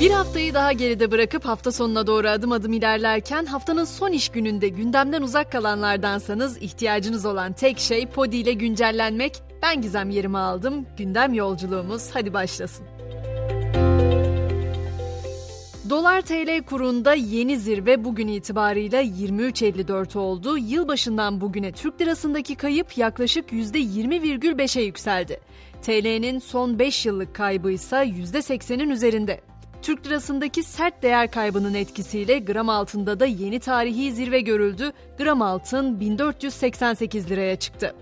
Bir haftayı daha geride bırakıp hafta sonuna doğru adım adım ilerlerken haftanın son iş gününde gündemden uzak kalanlardansanız ihtiyacınız olan tek şey Podi ile güncellenmek. Ben Gizem yerimi aldım. Gündem yolculuğumuz hadi başlasın. Dolar TL kurunda yeni zirve bugün itibarıyla 23.54 oldu. Yılbaşından bugüne Türk lirasındaki kayıp yaklaşık %20,5'e yükseldi. TL'nin son 5 yıllık kaybı ise %80'in üzerinde. Türk lirasındaki sert değer kaybının etkisiyle gram altında da yeni tarihi zirve görüldü. Gram altın 1488 liraya çıktı.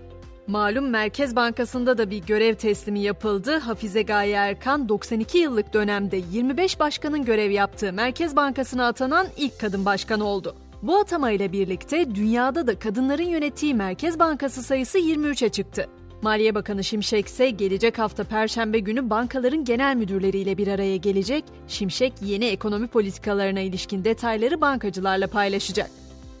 Malum Merkez Bankası'nda da bir görev teslimi yapıldı. Hafize Gaye Erkan 92 yıllık dönemde 25 başkanın görev yaptığı Merkez Bankası'na atanan ilk kadın başkan oldu. Bu atamayla birlikte dünyada da kadınların yönettiği Merkez Bankası sayısı 23'e çıktı. Maliye Bakanı Şimşek ise gelecek hafta Perşembe günü bankaların genel müdürleriyle bir araya gelecek. Şimşek yeni ekonomi politikalarına ilişkin detayları bankacılarla paylaşacak.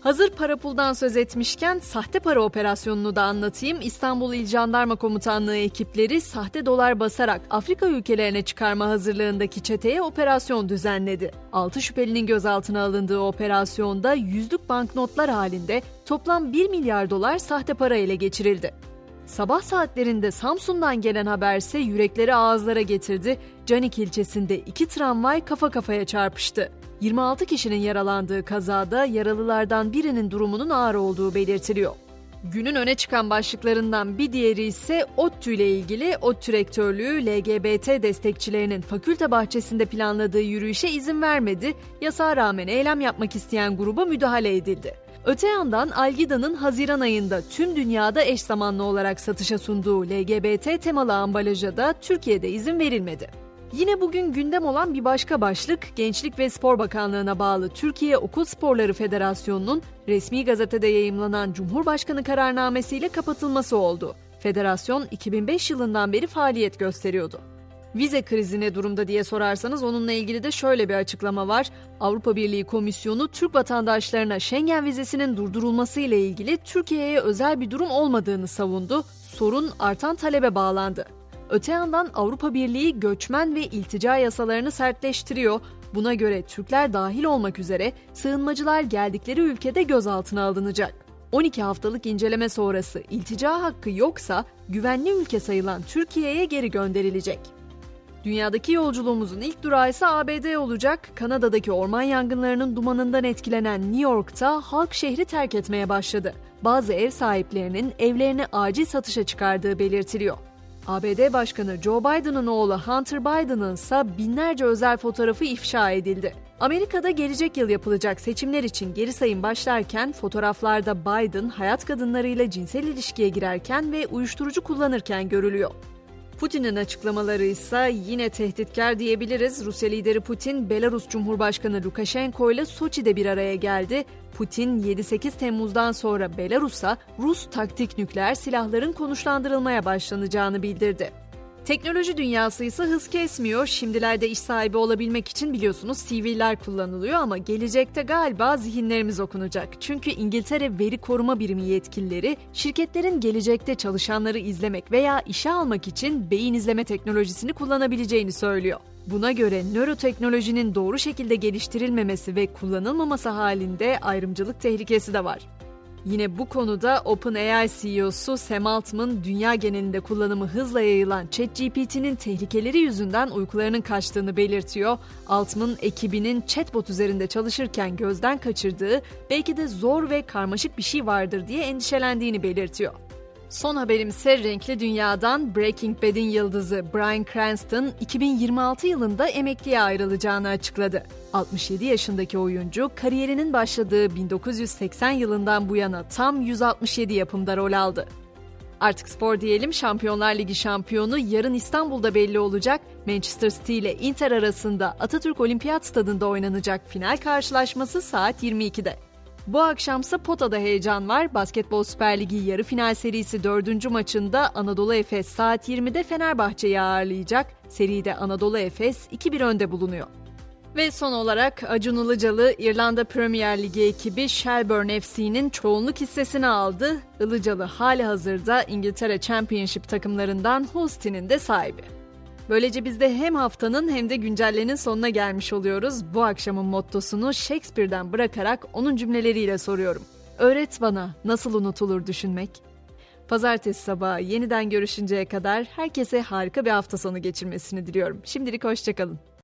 Hazır para puldan söz etmişken sahte para operasyonunu da anlatayım. İstanbul İl Jandarma Komutanlığı ekipleri sahte dolar basarak Afrika ülkelerine çıkarma hazırlığındaki çeteye operasyon düzenledi. 6 şüphelinin gözaltına alındığı operasyonda yüzlük banknotlar halinde toplam 1 milyar dolar sahte para ele geçirildi. Sabah saatlerinde Samsun'dan gelen haberse yürekleri ağızlara getirdi. Canik ilçesinde iki tramvay kafa kafaya çarpıştı. 26 kişinin yaralandığı kazada yaralılardan birinin durumunun ağır olduğu belirtiliyor. Günün öne çıkan başlıklarından bir diğeri ise ODTÜ ile ilgili ODTÜ rektörlüğü LGBT destekçilerinin fakülte bahçesinde planladığı yürüyüşe izin vermedi, yasağa rağmen eylem yapmak isteyen gruba müdahale edildi. Öte yandan Algida'nın Haziran ayında tüm dünyada eş zamanlı olarak satışa sunduğu LGBT temalı ambalaja da Türkiye'de izin verilmedi. Yine bugün gündem olan bir başka başlık Gençlik ve Spor Bakanlığı'na bağlı Türkiye Okul Sporları Federasyonu'nun resmi gazetede yayımlanan Cumhurbaşkanı kararnamesiyle kapatılması oldu. Federasyon 2005 yılından beri faaliyet gösteriyordu. Vize krizi ne durumda diye sorarsanız onunla ilgili de şöyle bir açıklama var. Avrupa Birliği Komisyonu Türk vatandaşlarına Schengen vizesinin durdurulması ile ilgili Türkiye'ye özel bir durum olmadığını savundu. Sorun artan talebe bağlandı. Öte yandan Avrupa Birliği göçmen ve iltica yasalarını sertleştiriyor. Buna göre Türkler dahil olmak üzere sığınmacılar geldikleri ülkede gözaltına alınacak. 12 haftalık inceleme sonrası iltica hakkı yoksa güvenli ülke sayılan Türkiye'ye geri gönderilecek. Dünyadaki yolculuğumuzun ilk durağı ise ABD olacak. Kanada'daki orman yangınlarının dumanından etkilenen New York'ta halk şehri terk etmeye başladı. Bazı ev sahiplerinin evlerini acil satışa çıkardığı belirtiliyor. ABD Başkanı Joe Biden'ın oğlu Hunter Biden'ın ise binlerce özel fotoğrafı ifşa edildi. Amerika'da gelecek yıl yapılacak seçimler için geri sayım başlarken fotoğraflarda Biden hayat kadınlarıyla cinsel ilişkiye girerken ve uyuşturucu kullanırken görülüyor. Putin'in açıklamaları ise yine tehditkar diyebiliriz. Rusya lideri Putin, Belarus Cumhurbaşkanı Lukashenko ile Soçi'de bir araya geldi. Putin 7-8 Temmuz'dan sonra Belarus'a Rus taktik nükleer silahların konuşlandırılmaya başlanacağını bildirdi. Teknoloji dünyası ise hız kesmiyor. Şimdilerde iş sahibi olabilmek için biliyorsunuz CV'ler kullanılıyor ama gelecekte galiba zihinlerimiz okunacak. Çünkü İngiltere Veri Koruma Birimi yetkilileri şirketlerin gelecekte çalışanları izlemek veya işe almak için beyin izleme teknolojisini kullanabileceğini söylüyor. Buna göre nöroteknolojinin doğru şekilde geliştirilmemesi ve kullanılmaması halinde ayrımcılık tehlikesi de var. Yine bu konuda OpenAI CEO'su Sam Altman, dünya genelinde kullanımı hızla yayılan ChatGPT'nin tehlikeleri yüzünden uykularının kaçtığını belirtiyor. Altman, ekibinin chatbot üzerinde çalışırken gözden kaçırdığı, belki de zor ve karmaşık bir şey vardır diye endişelendiğini belirtiyor. Son haberim ise renkli dünyadan Breaking Bad'in yıldızı Bryan Cranston 2026 yılında emekliye ayrılacağını açıkladı. 67 yaşındaki oyuncu kariyerinin başladığı 1980 yılından bu yana tam 167 yapımda rol aldı. Artık spor diyelim Şampiyonlar Ligi şampiyonu yarın İstanbul'da belli olacak. Manchester City ile Inter arasında Atatürk Olimpiyat Stadında oynanacak final karşılaşması saat 22'de. Bu akşamsa Pota'da heyecan var. Basketbol Süper Ligi yarı final serisi 4. maçında Anadolu Efes saat 20'de Fenerbahçe'yi ağırlayacak. Seride Anadolu Efes 2-1 önde bulunuyor. Ve son olarak Acun Ilıcalı İrlanda Premier Ligi ekibi Shelburne FC'nin çoğunluk hissesini aldı. Ilıcalı hali hazırda İngiltere Championship takımlarından Hull City'nin de sahibi. Böylece biz de hem haftanın hem de güncellenin sonuna gelmiş oluyoruz. Bu akşamın mottosunu Shakespeare'den bırakarak onun cümleleriyle soruyorum. Öğret bana nasıl unutulur düşünmek? Pazartesi sabahı yeniden görüşünceye kadar herkese harika bir hafta sonu geçirmesini diliyorum. Şimdilik hoşçakalın.